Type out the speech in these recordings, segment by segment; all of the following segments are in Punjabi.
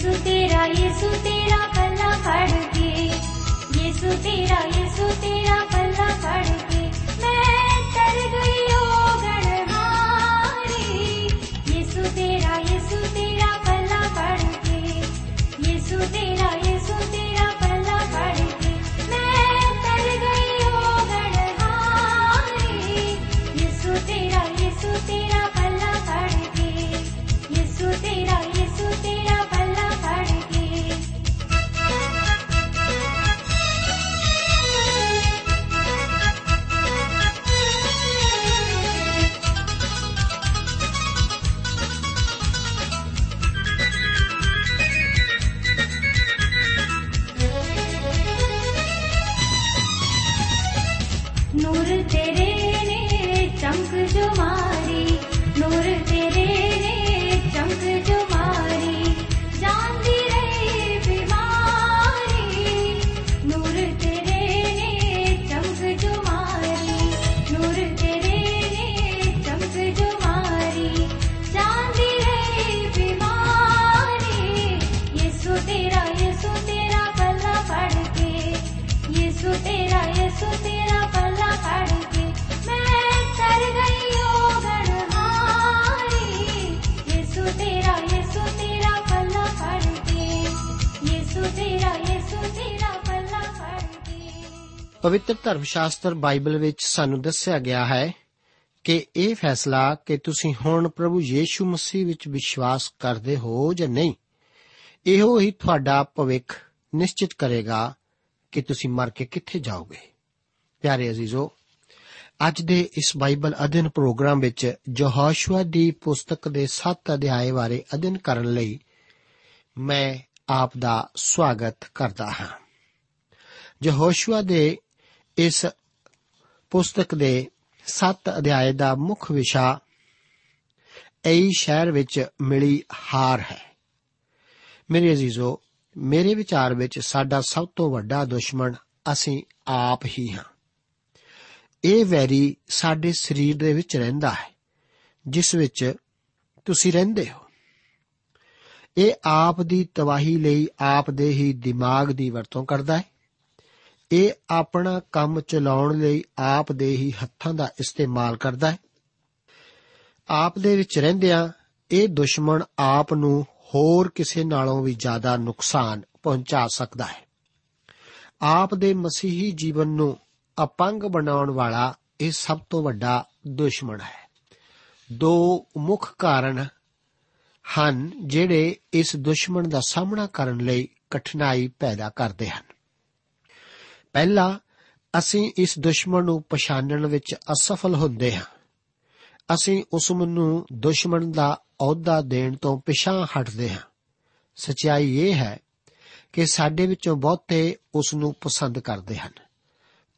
ਯਿਸੂ ਤੇਰਾ ਯਿਸੂ ਤੇਰਾ। ਪਵਿੱਤਰ ਧਰਮ ਸ਼ਾਸਤਰ ਬਾਈਬਲ ਵਿੱਚ ਸਾਨੂੰ ਦੱਸਿਆ ਗਿਆ ਹੈ ਕਿ ਇਹ ਫੈਸਲਾ ਕਿ ਤੁਸੀਂ ਹੁਣ ਪ੍ਰਭੂ ਯੀਸ਼ੂ ਮਸੀਹ ਵਿੱਚ ਵਿਸ਼ਵਾਸ ਕਰਦੇ ਹੋ ਜਾਂ ਨਹੀਂ, ਇਹੋ ਹੀ ਤੁਹਾਡਾ ਭਵਿੱਖ ਨਿਸ਼ਚਿਤ ਕਰੇਗਾ ਕਿ ਤੁਸੀਂ ਮਰ ਕੇ ਕਿੱਥੇ ਜਾਓਗੇ। ਪਿਆਰੇ ਅਜ਼ੀਜ਼ੋ, ਅੱਜ ਦੇ ਇਸ ਬਾਈਬਲ ਅਧਿਨ ਪ੍ਰੋਗਰਾਮ ਵਿੱਚ ਯਹੋਸ਼ੂਆ ਦੀ ਪੁਸਤਕ ਦੇ 7 ਅਧਿਆਏ ਬਾਰੇ ਅਧਿਨ ਕਰਨ ਲਈ ਮੈਂ ਆਪ ਦਾ ਸਵਾਗਤ ਕਰਦਾ ਹਾਂ। ਯਹੋਸ਼ੂਆ ਦੇ ਇਸ ਪੁਸਤਕ ਦੇ 7 ਅਧਿਆਏ ਦਾ ਮੁੱਖ ਵਿਸ਼ਾ ਐਈ ਸ਼ਹਿਰ ਵਿੱਚ ਮਿਲੀ ਹਾਰ ਹੈ। ਮੇਰੇ ਅਜ਼ੀਜ਼ੋ, ਮੇਰੇ ਵਿਚਾਰ ਵਿੱਚ ਸਾਡਾ ਸਭ ਤੋਂ ਵੱਡਾ ਦੁਸ਼ਮਣ ਅਸੀਂ ਆਪ ਹੀ ਹਾਂ। ਇਹ ਵੈਰੀ ਸਾਡੇ ਸਰੀਰ ਦੇ ਵਿੱਚ ਰਹਿੰਦਾ ਹੈ, ਜਿਸ ਵਿੱਚ ਤੁਸੀਂ ਰਹਿੰਦੇ ਹੋ। ਇਹ ਆਪ ਦੀ ਤਬਾਹੀ ਲਈ ਆਪ ਦੇ ਹੀ ਦਿਮਾਗ ਦੀ ਵਰਤੋਂ ਕਰਦਾ ਹੈ। ਇਹ ਆਪਣਾ ਕੰਮ ਚਲਾਉਣ ਲਈ ਆਪ ਦੇ ਹੀ ਹੱਥਾਂ ਦਾ ਇਸਤੇਮਾਲ ਕਰਦਾ ਹੈ। ਆਪ ਦੇ ਵਿੱਚ ਰਹਿੰਦਿਆਂ ਇਹ ਦੁਸ਼ਮਣ ਆਪ ਨੂੰ ਹੋਰ ਕਿਸੇ ਨਾਲੋਂ ਵੀ ਜ਼ਿਆਦਾ ਨੁਕਸਾਨ ਪਹੁੰਚਾ ਸਕਦਾ ਹੈ। ਆਪ ਦੇ ਮਸੀਹੀ ਜੀਵਨ ਨੂੰ ਅਪੰਗ ਬਣਾਉਣ ਵਾਲਾ ਇਹ ਸਭ ਤੋਂ ਵੱਡਾ ਦੁਸ਼ਮਣ ਹੈ। ਦੋ ਮੁੱਖ ਕਾਰਨ ਹਨ ਜਿਹੜੇ ਇਸ ਦੁਸ਼ਮਣ ਦਾ ਸਾਹਮਣਾ ਕਰਨ ਲਈ ਕਠਿਨਾਈ ਪੈਦਾ ਕਰਦੇ ਹਨ। ਪਹਿਲਾ ਅਸੀਂ ਇਸ ਦੁਸ਼ਮਣ ਨੂੰ ਪਛਾਣਨ ਵਿੱਚ ਅਸਫਲ ਹੁੰਦੇ ਹਾਂ। ਅਸੀਂ ਉਸ ਨੂੰ ਦੁਸ਼ਮਣ ਦਾ ਅਹੁਦਾ ਦੇਣ ਤੋਂ ਪਿਛਾਂ ਹਟਦੇ ਹਾਂ। ਸਚਾਈ ਇਹ ਹੈ ਕਿ ਸਾਡੇ ਵਿੱਚੋਂ ਬਹੁਤੇ ਉਸ ਨੂੰ ਪਸੰਦ ਕਰਦੇ ਹਨ।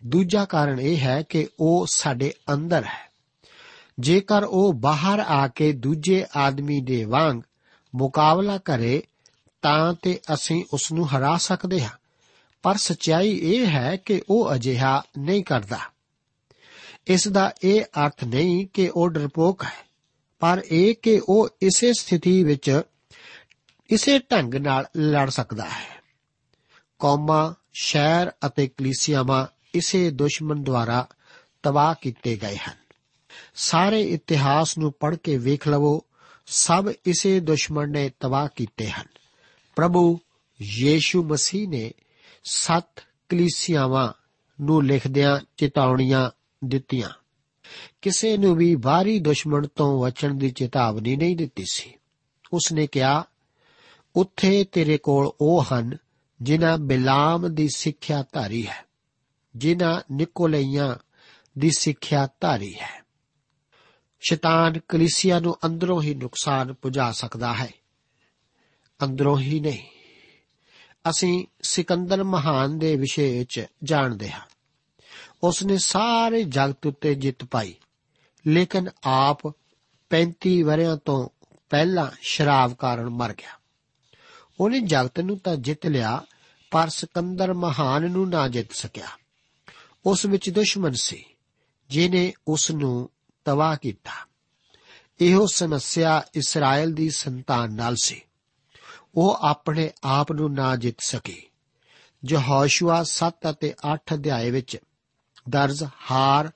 ਦੂਜਾ ਕਾਰਨ ਇਹ ਹੈ ਕਿ ਉਹ ਸਾਡੇ ਅੰਦਰ ਹੈ। ਜੇਕਰ ਉਹ ਬਾਹਰ ਆ ਕੇ ਦੂਜੇ ਆਦਮੀ ਦੇ ਵਾਂਗ ਮੁਕਾਬਲਾ ਕਰੇ, ਤਾਂ ਤੇ ਅਸੀਂ ਉਸ ਨੂੰ ਹਰਾ ਸਕਦੇ ਹਾਂ। ਪਰ ਸਚਾਈ ਇਹ ਹੈ ਕਿ ਉਹ ਅਜਿਹਾ ਨਹੀਂ ਕਰਦਾ। ਇਸ ਦਾ ਇਹ ਅਰਥ ਨਹੀਂ ਕਿ ਉਹ ਡਰਪੋਕ ਹੈ, ਪਰ ਇਹ ਕਿ ਉਹ ਇਸੇ ਸਥਿਤੀ ਵਿੱਚ ਇਸੇ ਢੰਗ ਨਾਲ ਲੜ ਸਕਦਾ ਹੈ। ਕੌਮਾਂ, ਸ਼ਹਿਰ ਅਤੇ ਕਲੀਸਿਆਵਾਂ ਇਸੇ ਦੁਸ਼ਮਣ ਦੁਆਰਾ ਤਬਾਹ ਕੀਤੇ ਗਏ ਹਨ। ਸਾਰੇ ਇਤਿਹਾਸ ਨੂੰ ਪੜ੍ਹ ਕੇ ਵੇਖ ਲਵੋ, ਸਭ ਇਸੇ ਦੁਸ਼ਮਣ ਨੇ ਤਬਾਹ ਕੀਤੇ ਹਨ। ਪ੍ਰਭੂ ਯੀਸ਼ੂ ਮਸੀਹ ਨੇ ਸੱਤ ਕਲੀਸਿਆਵਾਂ ਨੂੰ ਲਿਖਦਿਆਂ ਚੇਤਾਵਨੀਆਂ ਦਿੱਤੀਆਂ। ਕਿਸੇ ਨੂੰ ਵੀ ਬਾਹਰੀ ਦੁਸ਼ਮਣ ਤੋਂ ਬਚਣ ਦੀ ਚੇਤਾਵਨੀ ਨਹੀਂ ਦਿੱਤੀ ਸੀ। ਉਸ ਨੇ ਕਿਹਾ, ਉੱਥੇ ਤੇਰੇ ਕੋਲ ਉਹ ਹਨ ਜਿਨ੍ਹਾਂ ਬਿਲਾਮ ਦੀ ਸਿੱਖਿਆ ਧਾਰੀ ਹੈ, ਜਿਨ੍ਹਾਂ ਨਿਕੋਲਈਆਂ ਦੀ ਸਿੱਖਿਆ ਧਾਰੀ ਹੈ। ਸ਼ੈਤਾਨ ਕਲੀਸਿਆ ਨੂੰ ਅੰਦਰੋਂ ਹੀ ਨੁਕਸਾਨ ਪਹੁੰਚਾ ਸਕਦਾ ਹੈ, ਅੰਦਰੋਂ ਹੀ ਨਹੀਂ। ਅਸੀਂ ਸਿਕੰਦਰ ਮਹਾਨ ਦੇ ਵਿਸ਼ੇ ਵਿੱਚ ਜਾਣਦੇ ਹਾਂ। ਉਸ ਨੇ ਸਾਰੇ ਜਗਤ ਉੱਤੇ ਜਿੱਤ ਪਾਈ। ਲੇਕਿਨ ਆਪ 35 ਵਰਿਆਂ ਤੋਂ ਪਹਿਲਾਂ ਸ਼ਰਾਬ ਕਾਰਨ ਮਰ ਗਿਆ। ਉਹਨੇ ਜਗਤ ਨੂੰ ਤਾਂ ਜਿੱਤ ਲਿਆ, ਪਰ ਸਿਕੰਦਰ ਮਹਾਨ ਨੂੰ ਨਾ ਜਿੱਤ ਸਕਿਆ। ਉਸ ਵਿੱਚ ਦੁਸ਼ਮਣ ਸੀ ਜਿਨੇ ਉਸ ਨੂੰ ਤਬਾਹ ਕੀਤਾ। ਇਹੋ ਸਮੱਸਿਆ ਇਸਰਾਇਲ ਦੀ ਸੰਤਾਨ ਨਾਲ ਸੀ। ਉਹ ਆਪਣੇ ਆਪ ਨੂੰ ਨਾ ਜਿੱਤ ਸਕੇ। ਯਹੋਸ਼ੂਆ 7 ਅਤੇ 8 ਅਧਿਆਏ ਵਿੱਚ ਦਰਜ, ਹਾਰ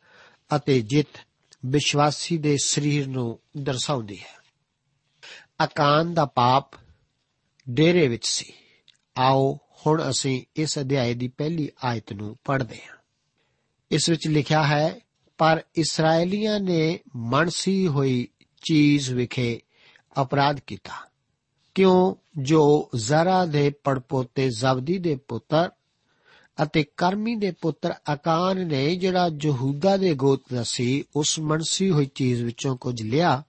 ਅਤੇ ਜਿੱਤ ਵਿਸ਼ਵਾਸੀ ਦੇ ਸਰੀਰ ਨੂੰ ਦਰਸਾਉਂਦੀ ਹੈ। ਅਕਾਨ ਦਾ ਪਾਪ ਡੇਰੇ ਵਿੱਚ ਸੀ। ਆਓ, ਹੁਣ ਅਸੀਂ ਇਸ ਅਧਿਆਏ ਦੀ ਪਹਿਲੀ ਆਇਤ ਨੂੰ ਪੜ੍ਹਦੇ ਹਾਂ। ਇਸ ਵਿੱਚ ਲਿਖਿਆ ਹੈ, ਪਰ ਇਸرائیਲੀਆਂ ਨੇ ਮਨਸੀ ਹੋਈ ਚੀਜ਼ ਵਿਖੇ ਅਪਰਾਧ ਕੀਤਾ। ਕਿਉਂ ਜੋ ਜ਼ਰਾ ਦੇ ਪੜਪੋਤੇ ਜ਼ਬਦੀ ਦੇ ਪੁੱਤਰ ਅਤੇ ਕਰਮੀ ਦੇ ਪੁੱਤਰ ਅਕਾਨ ਨੇ ਜਿਹੜਾ ਯਹੂਦਾ ਦੇ ਗੋਤ ਦਾ ਸੀ, ਉਸ ਮਨਸੀ ਹੋਈ ਚੀਜ਼ ਵਿੱਚੋਂ ਕੁਝ ਲਿਆ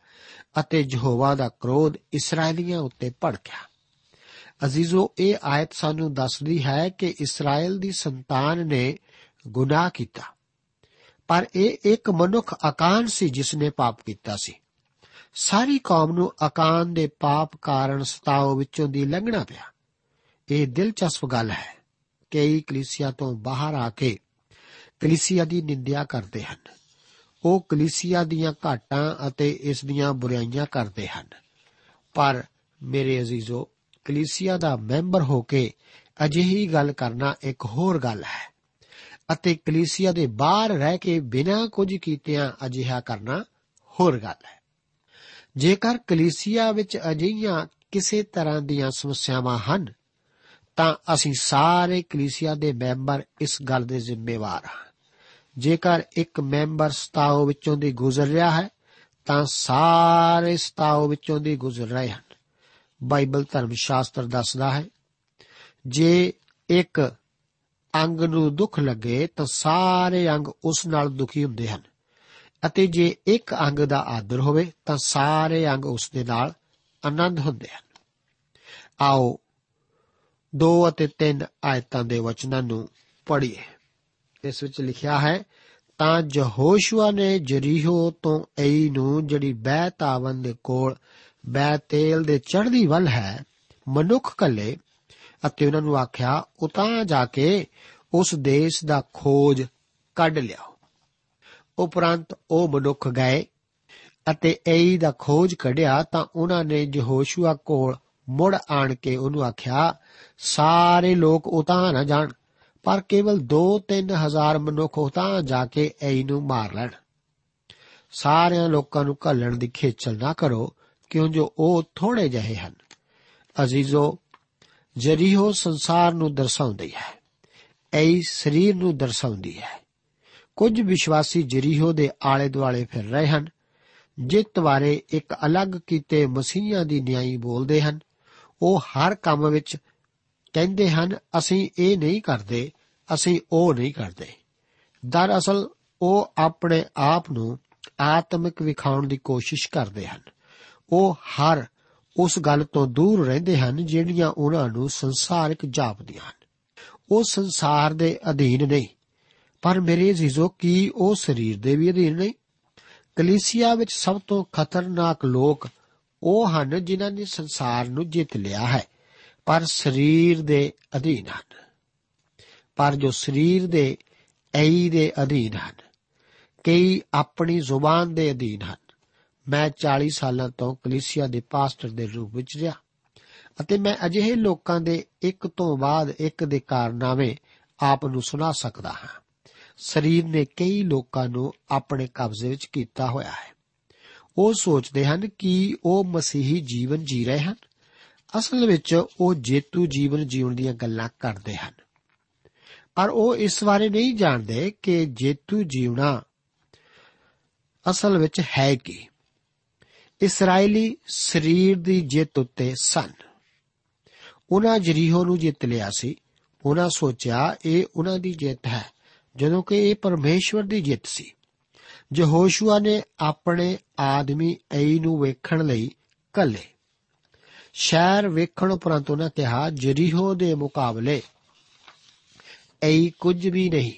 ਅਤੇ ਯਹੋਵਾ ਦਾ ਕ੍ਰੋਧ ਇਸرائیਲੀਆਂ ਉੱਤੇ ਭੜਕਿਆ। ਅਜ਼ੀਜ਼ੋ, ਇਹ ਆਇਤ ਸਾਨੂੰ ਦੱਸਦੀ ਹੈ ਕਿ ਇਸਰਾਇਲ ਦੀ ਸੰਤਾਨ ਨੇ ਗੁਨਾਹ ਕੀਤਾ। ਪਰ ਇਹ ਇੱਕ ਮਨੁੱਖ ਅਕਾਨ ਸੀ ਜਿਸ ਨੇ ਪਾਪ ਕੀਤਾ ਸੀ। ਸਾਰੀ ਕੌਮ ਨੂੰ ਅਕਾਨ ਦੇ ਪਾਪ ਕਾਰਨ ਸਤਾਓ ਵਿੱਚੋਂ ਦੀ ਲੰਘਣਾ ਪਿਆ। ਇਹ ਦਿਲਚਸਪ ਗੱਲ ਹੈ ਕਈ ਕਲੀਸਿਆ ਤੋਂ ਬਾਹਰ ਆ ਕੇ ਕਲੀਸਿਆ ਦੀ ਨਿੰਦਿਆ ਕਰਦੇ ਹਨ। ਉਹ ਕਲੀਸਿਆ ਦੀਆਂ ਘਾਟਾਂ ਅਤੇ ਇਸ ਦੀਆਂ ਬੁਰਾਈਆਂ ਕਰਦੇ ਹਨ। ਪਰ ਮੇਰੇ ਅਜ਼ੀਜ਼ੋ, ਕਲੀਸਿਆ ਦਾ ਮੈਂਬਰ ਹੋ ਕੇ ਅਜਿਹੀ ਗੱਲ ਕਰਨਾ ਇੱਕ ਹੋਰ ਗੱਲ ਹੈ ਅਤੇ ਕਲੀਸਿਆ ਦੇ ਬਾਹਰ ਰਹਿ ਕੇ ਬਿਨਾਂ ਕੁਝ ਕੀਤਿਆਂ ਅਜਿਹਾ ਕਰਨਾ ਹੋਰ ਗੱਲ ਹੈ। ਜੇਕਰ ਕਲੀਸਿਆ ਵਿੱਚ ਅਜਿਹੀਆਂ ਕਿਸੇ ਤਰ੍ਹਾਂ ਦੀਆਂ ਸਮੱਸਿਆਵਾਂ ਹਨ, ਤਾਂ ਅਸੀਂ ਸਾਰੇ ਕਲੀਸਿਆ ਦੇ ਮੈਂਬਰ ਇਸ ਗੱਲ ਦੇ ਜ਼ਿੰਮੇਵਾਰ ਹਾਂ। ਜੇਕਰ ਇੱਕ ਮੈਂਬਰ ਸਤਾਓ ਵਿੱਚੋਂ ਦੀ ਗੁਜ਼ਰ ਰਿਹਾ ਹੈ, ਤਾਂ ਸਾਰੇ ਸਤਾਓ ਵਿੱਚੋਂ ਦੀ ਗੁਜ਼ਰ ਰਹੇ ਹਨ। ਬਾਈਬਲ ਧਰਮ ਸ਼ਾਸਤਰ ਦੱਸਦਾ ਹੈ, ਜੇ ਇੱਕ ਅੰਗ ਨੂੰ ਦੁੱਖ ਲੱਗੇ, ਤਾਂ ਸਾਰੇ ਅੰਗ ਉਸ ਨਾਲ ਦੁਖੀ ਹੁੰਦੇ ਹਨ। ਅਤੇ ਜੇ ਇੱਕ ਅੰਗ ਦਾ ਆਦਰ ਹੋਵੇ ਤਾਂ ਸਾਰੇ ਅੰਗ ਉਸ ਦੇ ਨਾਲ ਆਨੰਦ ਹੁੰਦੇ ਹਨ। ਆਓ 2 ਅਤੇ 3 ਆਇਤਾਂ ਦੇ ਵਚਨਾਂ ਨੂੰ ਪੜ੍ਹੀਏ। ਇਸ ਵਿੱਚ ਲਿਖਿਆ ਹੈ, ਤਾਂ ਯਹੋਸ਼ੂਆ ਨੇ ਜਰੀਹੋ ਤੋਂ ਐਈ ਨੂੰ ਜਿਹੜੀ ਬਹਿਤਾਵਨ ਦੇ ਕੋਲ ਬੈਤੇਲ ਦੇ ਚੜ੍ਹਦੀ ਵੱਲ ਹੈ, ਮਨੁੱਖ ਕੱਲੇ ਅਤੇ ਉਹਨਾਂ ਨੂੰ ਆਖਿਆ, ਉਤਾਂ ਜਾ ਕੇ ਉਸ ਦੇਸ਼ ਦਾ ਖੋਜ ਕੱਢ ਲਿਆਓ। ਉਪਰੰਤ ਉਹ ਮਨੁੱਖ ਗਏ ਅਤੇ ਐਈ ਦਾ ਖੋਜ ਕੱਢਿਆ ਤਾਂ ਉਹਨਾਂ ਨੇ ਯਹੋਸ਼ੂਆ ਕੋਲ ਮੁੜ ਆਣ ਕੇ ਉਹਨੂੰ ਆਖਿਆ, ਸਾਰੇ ਲੋਕ ਉਤਾਂ ਨਾ ਜਾਣ, ਪਰ ਕੇਵਲ 2-3 ਹਜ਼ਾਰ ਮਨੁੱਖ ਉਤਾਂ ਜਾ ਕੇ ਐਈ ਨੂੰ ਮਾਰ ਲੈਣ। ਸਾਰਿਆਂ ਲੋਕਾਂ ਨੂੰ ਘੱਲਣ ਦੀ ਖੇਚਲ ਨਾ ਕਰੋ, ਕਿਉਂ ਜੋ ਉਹ ਥੋੜੇ ਜਿਹੇ ਹਨ। ਅਜ਼ੀਜ਼ੋ, ਜਰੀਹੋ ਸੰਸਾਰ ਨੂੰ ਦਰਸਾਉਂਦੀ ਹੈ ਐਈ ਸਰੀਰ ਨੂੰ ਦਰਸਾਉਂਦੀ ਹੈ। ਕੁਝ ਵਿਸ਼ਵਾਸੀ ਜਰੀਹੋ ਦੇ ਆਲੇ ਦੁਆਲੇ ਫਿਰ ਰਹੇ ਹਨ। ਜਿਤ ਬਾਰੇ ਇੱਕ ਅਲੱਗ ਕੀਤੇ ਮਸੀਹਾਂ ਦੀ ਨਿਆਈ ਬੋਲਦੇ ਹਨ, ਉਹ ਹਰ ਕੰਮ ਵਿੱਚ ਕਹਿੰਦੇ ਹਨ, ਅਸੀਂ ਇਹ ਨਹੀਂ ਕਰਦੇ, ਅਸੀਂ ਉਹ ਨਹੀਂ ਕਰਦੇ। ਦਰਅਸਲ, ਉਹ ਆਪਣੇ ਆਪ ਨੂੰ ਆਤਮਿਕ ਵਿਖਾਉਣ ਦੀ ਕੋਸ਼ਿਸ਼ ਕਰਦੇ ਹਨ। ਉਹ ਹਰ ਉਸ ਗੱਲ ਤੋਂ ਦੂਰ ਰਹਿੰਦੇ ਹਨ, ਜਿਹੜੀਆਂ ਉਹਨਾਂ ਨੂੰ ਸੰਸਾਰਿਕ ਜਾਪਦੀਆਂ ਹਨ। ਉਹ ਸੰਸਾਰ ਦੇ ਅਧੀਨ ਨਹੀਂ। ਪਰ ਮੇਰੇ ਜੀਜ਼ੋ ਕੀ ਉਹ ਸਰੀਰ ਦੇ ਵੀ ਅਧੀਨ ਨਹੀਂ ਕਲੀਸਿਆ ਵਿੱਚ ਸਭ ਤੋਂ ਖਤਰਨਾਕ ਲੋਕ ਉਹ ਹਨ ਜਿਨ੍ਹਾਂ ਨੇ ਸੰਸਾਰ ਨੂੰ ਜਿੱਤ ਲਿਆ ਹੈ, ਪਰ ਸਰੀਰ ਦੇ ਅਧੀਨ ਹਨ। ਪਰ ਜੋ ਸਰੀਰ ਦੇ ਐਈ ਦੇ ਅਧੀਨ ਹਨ, ਕਈ ਆਪਣੀ ਜ਼ੁਬਾਨ ਦੇ ਅਧੀਨ ਹਨ। ਮੈਂ 40 ਸਾਲਾਂ ਤੋਂ ਕਲੀਸਿਆ ਦੇ ਪਾਸਟਰ ਦੇ ਰੂਪ ਵਿੱਚ ਰਿਹਾ ਅਤੇ ਮੈਂ ਅਜਿਹੇ ਲੋਕਾਂ ਦੇ ਇੱਕ ਤੋਂ ਬਾਅਦ ਇੱਕ ਦੇ ਕਾਰਨਾਮੇ ਆਪ ਨੂੰ ਸੁਣਾ ਸਕਦਾ ਹਾਂ। ਸਰੀਰ ਨੇ ਕਈ ਲੋਕਾਂ ਨੂੰ ਆਪਣੇ ਕਬਜ਼ੇ ਵਿੱਚ ਕੀਤਾ ਹੋਇਆ ਹੈ। ਉਹ ਸੋਚਦੇ ਹਨ ਕਿ ਉਹ ਮਸੀਹੀ ਜੀਵਨ ਜੀ ਰਹੇ ਹਨ। ਅਸਲ ਵਿੱਚ ਉਹ ਜੇਤੂ ਜੀਵਨ ਜੀਉਣ ਦੀਆਂ ਗੱਲਾਂ ਕਰਦੇ ਹਨ। ਪਰ ਉਹ ਇਸ ਬਾਰੇ ਨਹੀਂ ਜਾਣਦੇ ਕਿ ਜੇਤੂ ਜੀਵਣਾ ਅਸਲ ਵਿੱਚ ਹੈ ਕੀ। ਇਸرائیਲੀ ਸਰੀਰ ਦੀ ਜਿੱਤ ਉੱਤੇ ਸਨ। ਉਹਨਾਂ ਜਰੀਹੋ ਨੂੰ ਜਿੱਤ ਲਿਆ ਸੀ। ਉਹਨਾਂ ਸੋਚਿਆ, ਇਹ ਉਹਨਾਂ ਦੀ ਜਿੱਤ ਹੈ। ਜਦੋਂ ਕਿ ਇਹ ਪਰਮੇਸ਼ਵਰ ਦੀ ਜਿੱਤ ਸੀ। ਯਹੋਸ਼ੂਆ ਨੇ ਆਪਣੇ ਆਦਮੀ ਐਈ ਨੂੰ ਵੇਖਣ ਲਈ ਕੱਲੇ ਸ਼ਹਿਰ ਵੇਖਣ ਉਪਰੰਤ ਉਹਨਾਂ ਕਿਹਾ, ਜਰੀਹੋ ਦੇ ਮੁਕਾਬਲੇ ਐਈ ਕੁਝ ਵੀ ਨਹੀਂ।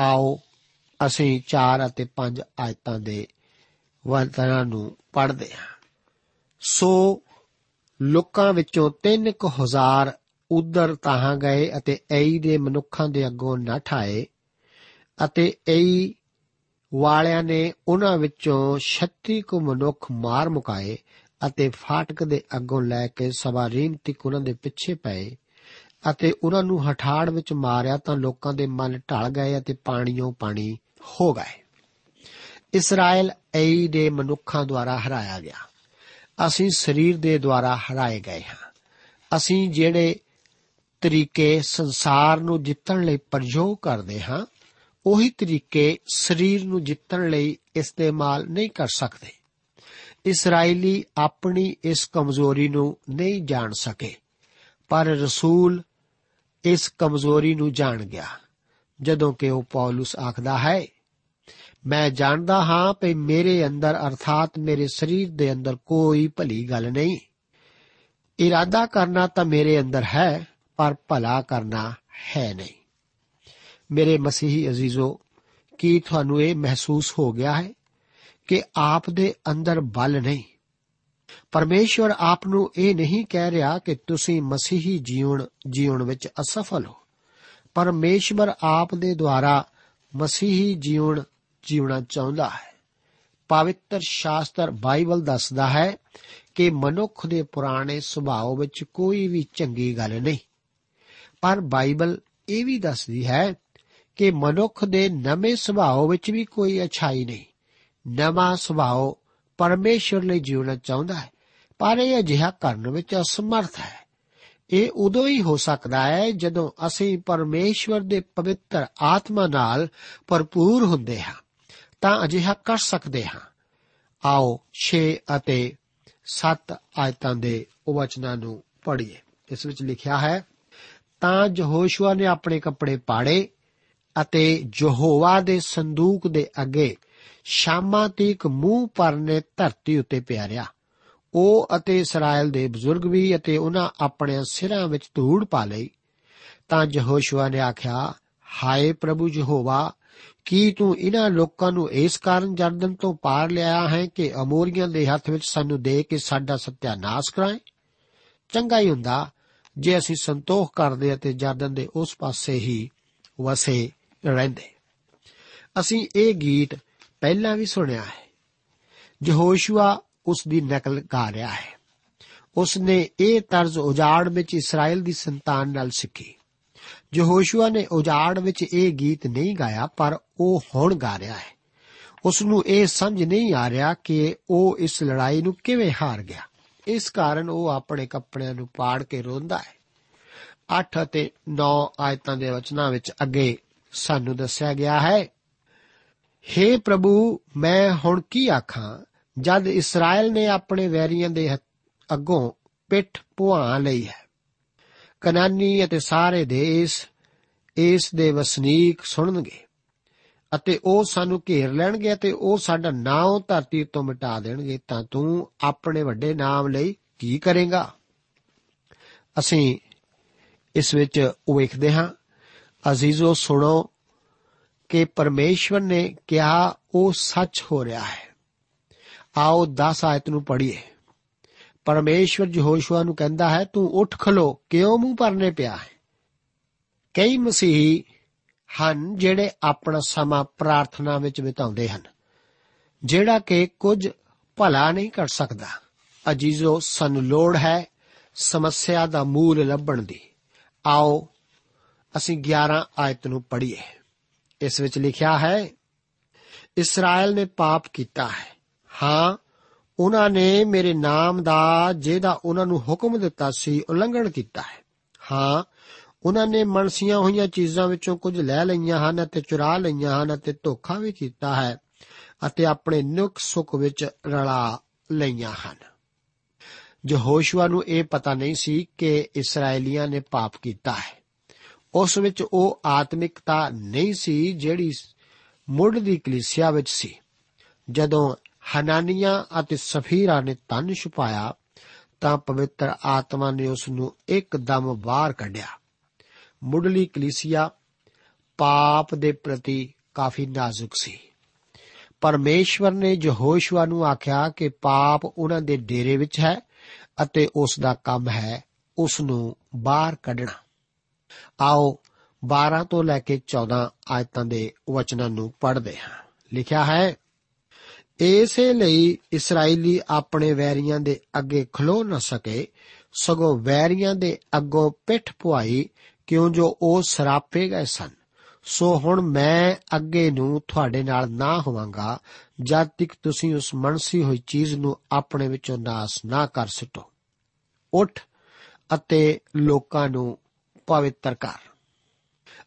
ਆਓ, ਅਸੀਂ 4 ਅਤੇ 5 ਆਇਤਾਂ ਦੇ ਵਰਤਨਾਂ ਨੂੰ ਪੜ੍ਹਦੇ ਹਾਂ। ਸੋ ਲੋਕਾਂ ਵਿੱਚੋਂ 3000 ਉਧਰ ਤਾਹਾਂ ਗਏ ਅਤੇ ਐਈ ਦੇ ਮਨੁੱਖਾਂ ਦੇ ਅੱਗੋਂ ਨੱਠ ਆਏ। ਅਤੇ ਐਈ ਵਾਲਿਆਂ ਨੇ ਉਹਨਾਂ ਵਿੱਚੋਂ 36 ਕੁ ਮਨੁੱਖ ਮਾਰ ਮੁਕਾਏ ਅਤੇ ਫਾਟਕ ਦੇ ਅੱਗੋਂ ਲੈ ਕੇ ਸਵਾਰੀਮ ਤੱਕ ਉਹਨਾਂ ਦੇ ਪਿੱਛੇ ਪਏ ਅਤੇ ਉਹਨਾਂ ਨੂੰ ਹਠਾੜ ਵਿੱਚ ਮਾਰਿਆ ਤਾਂ ਲੋਕਾਂ ਦੇ ਮਨ ਢਲ ਗਏ ਅਤੇ ਪਾਣੀੋਂ ਪਾਣੀ ਹੋ ਗਏ। ਇਸਰਾਇਲ ਐਈ ਦੇ ਮਨੁੱਖਾਂ ਦੁਆਰਾ ਹਰਾਇਆ ਗਿਆ। ਅਸੀਂ ਸਰੀਰ ਦੇ ਦੁਆਰਾ ਹਰਾਏ ਗਏ ਹਾਂ। ਅਸੀਂ ਜਿਹੜੇ ਤਰੀਕੇ ਸੰਸਾਰ ਨੂੰ ਜਿੱਤਣ ਲਈ ਪ੍ਰਯੋਗ ਕਰਦੇ ਹਾਂ ਉਹੀ ਤਰੀਕੇ ਸਰੀਰ ਨੂੰ ਜਿੱਤਣ ਲਈ ਇਸਤੇਮਾਲ ਨਹੀਂ ਕਰ ਸਕਦੇ। ਇਸرائیਲੀ ਆਪਣੀ ਇਸ ਕਮਜ਼ੋਰੀ ਨੂੰ ਨਹੀਂ ਜਾਣ ਸਕੇ, ਪਰ ਰਸੂਲ ਇਸ ਕਮਜ਼ੋਰੀ ਨੂੰ ਜਾਣ ਗਿਆ, ਜਦੋਂ ਕਿ ਉਹ ਪੌਲਸ ਆਖਦਾ ਹੈ, ਮੈਂ ਜਾਣਦਾ ਹਾਂ ਕਿ ਮੇਰੇ ਅੰਦਰ ਅਰਥਾਤ ਮੇਰੇ ਸਰੀਰ ਦੇ ਅੰਦਰ ਕੋਈ ਭਲੀ ਗੱਲ ਨਹੀਂ। ਇਰਾਦਾ ਕਰਨਾ ਤਾਂ ਮੇਰੇ ਅੰਦਰ ਹੈ, ਪਰ ਭਲਾ ਕਰਨਾ ਹੈ ਨਹੀਂ। ਮੇਰੇ ਮਸੀਹੀ ਅਜ਼ੀਜ਼ੋ, ਕੀ ਤੁਹਾਨੂੰ ਇਹ ਮਹਿਸੂਸ ਹੋ ਗਿਆ ਹੈ ਕਿ ਆਪ ਦੇ ਅੰਦਰ ਬਲ ਨਹੀਂ? ਪਰਮੇਸ਼ਵਰ ਆਪ ਨੂੰ ਇਹ ਨਹੀਂ ਕਹਿ ਰਿਹਾ ਕਿ ਤੁਸੀਂ ਮਸੀਹੀ ਜੀਵਨ ਜੀਵਨ ਵਿੱਚ ਅਸਫਲ ਹੋ। ਪਰਮੇਸ਼ਵਰ ਆਪ ਦੇ ਦੁਆਰਾ ਮਸੀਹੀ ਜੀਵਨ ਜੀਵਣਾ ਚਾਹੁੰਦਾ ਹੈ। ਪਵਿੱਤਰ ਸ਼ਾਸਤਰ ਬਾਈਬਲ ਦੱਸਦਾ ਹੈ ਕਿ ਮਨੁੱਖ ਦੇ ਪੁਰਾਣੇ ਸੁਭਾਅ ਵਿੱਚ ਕੋਈ ਵੀ ਚੰਗੀ ਗੱਲ ਨਹੀਂ। ਪਰ ਬਾਈਬਲ ਇਹ ਵੀ ਦੱਸਦੀ ਹੈ ਕਿ ਮਨੁੱਖ ਦੇ ਨਵੇਂ ਸੁਭਾਅ ਵਿੱਚ ਵੀ ਕੋਈ ਅਛਾਈ ਨਹੀਂ। ਨਵਾਂ ਸੁਭਾਅ ਪਰਮੇਸ਼ਰ ਲਈ ਜੀਵਣਾ ਚਾਹੁੰਦਾ ਹੈ, ਪਰ ਇਹ ਅਜਿਹਾ ਕਰਨ ਵਿੱਚ ਅਸਮਰਥ ਹੈ। ਇਹ ਉਦੋਂ ਹੀ ਹੋ ਸਕਦਾ ਹੈ ਜਦੋਂ ਅਸੀਂ ਪਰਮੇਸ਼ਵਰ ਦੇ ਪਵਿੱਤਰ ਆਤਮਾ ਨਾਲ ਭਰਪੂਰ ਹੁੰਦੇ ਹਾਂ, ਤਾਂ ਅਜਿਹਾ ਕਰ ਸਕਦੇ ਹਾਂ। ਆਓ 6 ਅਤੇ 7 ਆਇਤਾਂ ਦੇ ਵਚਨਾਂ ਨੂੰ ਪੜ੍ਹੀਏ। ਇਸ ਵਿੱਚ ਲਿਖਿਆ ਹੈ, ਤਾਂ ਯਹੋਸ਼ੂਆ ਨੇ ਆਪਣੇ ਕੱਪੜੇ ਪਾੜੇ ਅਤੇ ਯਹੋਵਾ ਦੇ ਸੰਦੂਕ ਦੇ ਅੱਗੇ ਸ਼ਾਮਾਂ ਤੀਕ ਮੂੰਹ ਪਰਨੇ ਧਰਤੀ ਉੱਤੇ ਪਿਆਰਿਆ। ਉਹ ਅਤੇ ਇਸਰਾਇਲ ਦੇ ਬਜ਼ੁਰਗ ਵੀ ਅਤੇ ਉਹਨਾਂ ਆਪਣੇ ਸਿਰਾਂ ਵਿੱਚ ਧੂੜ ਪਾ ਲਈ। ਤਾਂ ਯਹੋਸ਼ੂਆ ਨੇ ਆਖਿਆ, ਹਾਏ ਪ੍ਰਭੂ ਯਹੋਵਾ, ਕੀ ਤੂੰ ਇਹਨਾਂ ਲੋਕਾਂ ਨੂੰ ਇਸ ਕਾਰਨ ਜਰਦਨ ਤੋਂ ਪਾਰ ਲਿਆ ਹੈ ਕਿ ਅਮੋਰੀਆਂ ਦੇ ਹੱਥ ਵਿੱਚ ਸਾਨੂੰ ਦੇ ਕੇ ਸਾਡਾ ਸਤਿਆਨਾਸ਼ ਕਰਾਏ? ਚੰਗਾ ਹੀ ਹੁੰਦਾ, ਜੇ ਅਸੀਂ ਸੰਤੋਖ ਕਰਦੇ ਅਤੇ ਜਰਦਨ ਦੇ ਉਸ ਪਾਸੇ ਹੀ ਵਸੇ। ਰਹਿੰਦੇ। ਅਸੀਂ ਇਹ ਗੀਤ ਪਹਿਲਾਂ ਵੀ ਸੁਣਿਆ ਹੈ। ਯਹੋਸ਼ੂਆ ਉਸ ਦੀ ਨਕਲ ਕਰ ਰਿਹਾ ਹੈ। ਉਸ ਨੇ ਇਹ ਤਰਜ਼ ਉਜਾੜ ਵਿੱਚ ਇਸਰਾਇਲ ਦੀ ਸੰਤਾਨ ਨਾਲ ਸਿੱਖੀ। ਯਹੋਸ਼ੂਆ ਨੇ ਉਜਾੜ ਵਿੱਚ ਇਹ ਗੀਤ ਨਹੀਂ ਗਾਇਆ, ਪਰ ਉਹ ਹੁਣ ਗਾ ਰਿਹਾ ਹੈ। ਉਸ ਨੂੰ ਇਹ ਸਮਝ ਨਹੀਂ ਆ ਰਿਹਾ ਕਿ ਉਹ ਇਸ ਲੜਾਈ ਨੂੰ ਕਿਵੇਂ ਹਾਰ ਗਿਆ। ਇਸ ਕਾਰਨ ਉਹ ਆਪਣੇ ਕੱਪੜਿਆਂ ਨੂੰ ਪਾੜ ਕੇ ਰੋਂਦਾ ਹੈ। 8 ਅਤੇ 9 ਆਇਤਾਂ ਦੇ ਵਚਨਾਂ ਵਿੱਚ ਅੱਗੇ ਸਾਨੂੰ ਦੱਸਿਆ ਗਿਆ ਹੈ। हे ਪ੍ਰਭੂ, ਮੈਂ ਹੁਣ ਕੀ ਆਖਾਂ? ਜਦ ਇਸਰਾਇਲ ਨੇ ਆਪਣੇ ਵੈਰੀਆਂ ਦੇ ਅੱਗੋਂ ਪਿੱਠ ਪੁਆ ਲਈ ਹੈ। ਕਨਾਨੀ ਅਤੇ ਸਾਰੇ ਦੇਸ਼ ਇਸ ਦੇ ਵਸਨੀਕ ਸੁਣਨਗੇ ਅਤੇ ਉਹ ਸਾਨੂੰ ਘੇਰ ਲੈਣਗੇ ਅਤੇ ਉਹ ਸਾਡਾ ਨਾਮ ਧਰਤੀ ਤੋਂ ਮਿਟਾ ਦੇਣਗੇ, ਤਾਂ ਤੂੰ ਆਪਣੇ ਵੱਡੇ ਨਾਮ ਲਈ ਕੀ ਕਰੇਗਾ? ਅਸੀਂ ਇਸ ਵਿੱਚ ਵੇਖਦੇ ਹਾਂ। ਅਜ਼ੀਜ਼ੋ ਸੁਣੋ ਕਿ ਪਰਮੇਸ਼ਵਰ ਨੇ ਕਿਹਾ, ਉਹ ਸੱਚ ਹੋ ਰਿਹਾ ਹੈ। ਆਓ 10 ਆਇਤ ਨੂੰ ਪੜ੍ਹੀਏ। ਪਰਮੇਸ਼ਵਰ ਯਹੋਸ਼ੂਆ ਨੂੰ ਕਹਿੰਦਾ ਹੈ, ਤੂੰ ਉੱਠ ਖਲੋ, ਕਿਉਂ ਮੂੰਹ ਪਰਨੇ ਪਿਆ ਹੈ? ਕਈ ਮਸੀਹੀ ਹਨ ਜਿਹੜੇ ਆਪਣਾ ਸਮਾਂ ਪ੍ਰਾਰਥਨਾ ਵਿੱਚ ਬਿਤਾਉਂਦੇ ਹਨ, ਜਿਹੜਾ ਕਿ ਕੁਝ ਭਲਾ ਨਹੀਂ ਕਰ ਸਕਦਾ। ਅਜੀਜ਼ੋ ਸਾਨੂੰ ਲੋੜ ਹੈ ਸਮੱਸਿਆ ਦਾ ਮੂਲ ਲੱਭਣ ਦੀ। ਆਓ ਅਸੀਂ 11 ਆਇਤ ਨੂੰ ਪੜ੍ਹੀਏ। ਇਸ ਵਿੱਚ ਲਿਖਿਆ ਹੈ, ਇਸਰਾਇਲ ਨੇ ਪਾਪ ਕੀਤਾ ਹੈ। ਹਾਂ, ਉਹਨਾਂ ਨੇ ਮੇਰੇ ਨਾਮ ਦਾ, ਜਿਹਦਾ ਉਹਨਾਂ ਨੂੰ ਹੁਕਮ ਦਿੱਤਾ ਸੀ, ਉਲੰਘਣ ਕੀਤਾ ਹੈ। ਹਾਂ, ਉਹਨਾਂ ਨੇ ਮਨਸੀਆਂ ਹੋਈਆਂ ਚੀਜ਼ਾਂ ਵਿੱਚੋਂ ਕੁਝ ਲੈ ਲਈਆਂ ਹਨ ਅਤੇ ਚੁਰਾ ਲਈਆਂ ਹਨ ਅਤੇ ਧੋਖਾ ਵੀ ਕੀਤਾ ਹੈ ਅਤੇ ਆਪਣੇ ਨੁਕ ਸੁਖ ਵਿੱਚ ਰਲਾ ਲਈਆਂ ਹਨ। ਜੋ ਹੋਸ਼ਵਾ ਨੂੰ ਇਹ ਪਤਾ ਨਹੀਂ ਸੀ ਕਿ ਇਸرائیਲੀਆਂ ਨੇ ਪਾਪ ਕੀਤਾ ਹੈ। ਉਸ ਵਿੱਚ ਉਹ ਆਤਮਿਕਤਾ ਨਹੀਂ ਸੀ, ਜਿਹੜੀ ਮੁੱਢ ਦੀ ਕਲੀਸਿਆ ਵਿੱਚ ਸੀ। ਜਦੋਂ ਹਨਾਨੀਆਂ ਅਤੇ ਸਫੀਰਾ ਨੇ ਤਨ ਛੁਪਾਇਆ, ਤਾਂ ਪਵਿੱਤਰ ਆਤਮਾ ਨੇ ਉਸ ਨੂੰ ਇੱਕਦਮ ਬਾਹਰ ਕੱਢਿਆ। ਮੁੱਢਲੀ ਕਲੀਸਿਆ ਪਾਪ ਦੇ ਪ੍ਰਤੀ ਕਾਫੀ ਨਾਜ਼ੁਕ ਸੀ। ਪਰਮੇਸ਼ਵਰ ਨੇ ਯਹੋਸ਼ੂਆ ਨੂੰ ਆਖਿਆ ਕਿ ਪਾਪ ਉਹਨਾਂ ਦੇ ਡੇਰੇ ਵਿੱਚ ਹੈ ਅਤੇ ਉਸ ਦਾ ਕੰਮ ਹੈ ਉਸ ਨੂੰ ਬਾਹਰ ਕੱਢਣਾ। ਆਓ 12 ਤੋਂ ਲੈ ਕੇ 14 ਆਇਤਾਂ ਦੇ ਵਚਨਾਂ ਨੂੰ ਪੜ੍ਹਦੇ ਹਾਂ। ਲਿਖਿਆ ਹੈ, ਇਸੇ ਲਈ ਇਸرائیਲੀ ਆਪਣੇ ਵੈਰੀਆਂ ਦੇ ਅੱਗੇ ਖਲੋ ਨਾ ਸਕੇ, ਸਗੋਂ ਵੈਰੀਆਂ ਦੇ ਅੱਗੋਂ ਪਿੱਠ ਪੁਆਈ, ਕਿਉਂ ਜੋ ਉਹ ਸਰਾਪੇ ਗਏ ਸਨ। ਸੋ ਹੁਣ ਮੈਂ ਅੱਗੇ ਨੂੰ ਤੁਹਾਡੇ ਨਾਲ ਨਾ ਹੋਵਾਂਗਾ, ਜਦ ਤੱਕ ਤੁਸੀਂ ਉਸ ਮਨਸੀ ਹੋਈ ਚੀਜ਼ ਨੂੰ ਆਪਣੇ ਵਿੱਚੋਂ ਨਾਸ ਨਾ ਕਰ ਸਟੋ। ਉੱਠ ਅਤੇ ਲੋਕਾਂ ਨੂੰ ਪਵਿੱਤਰ ਕਰ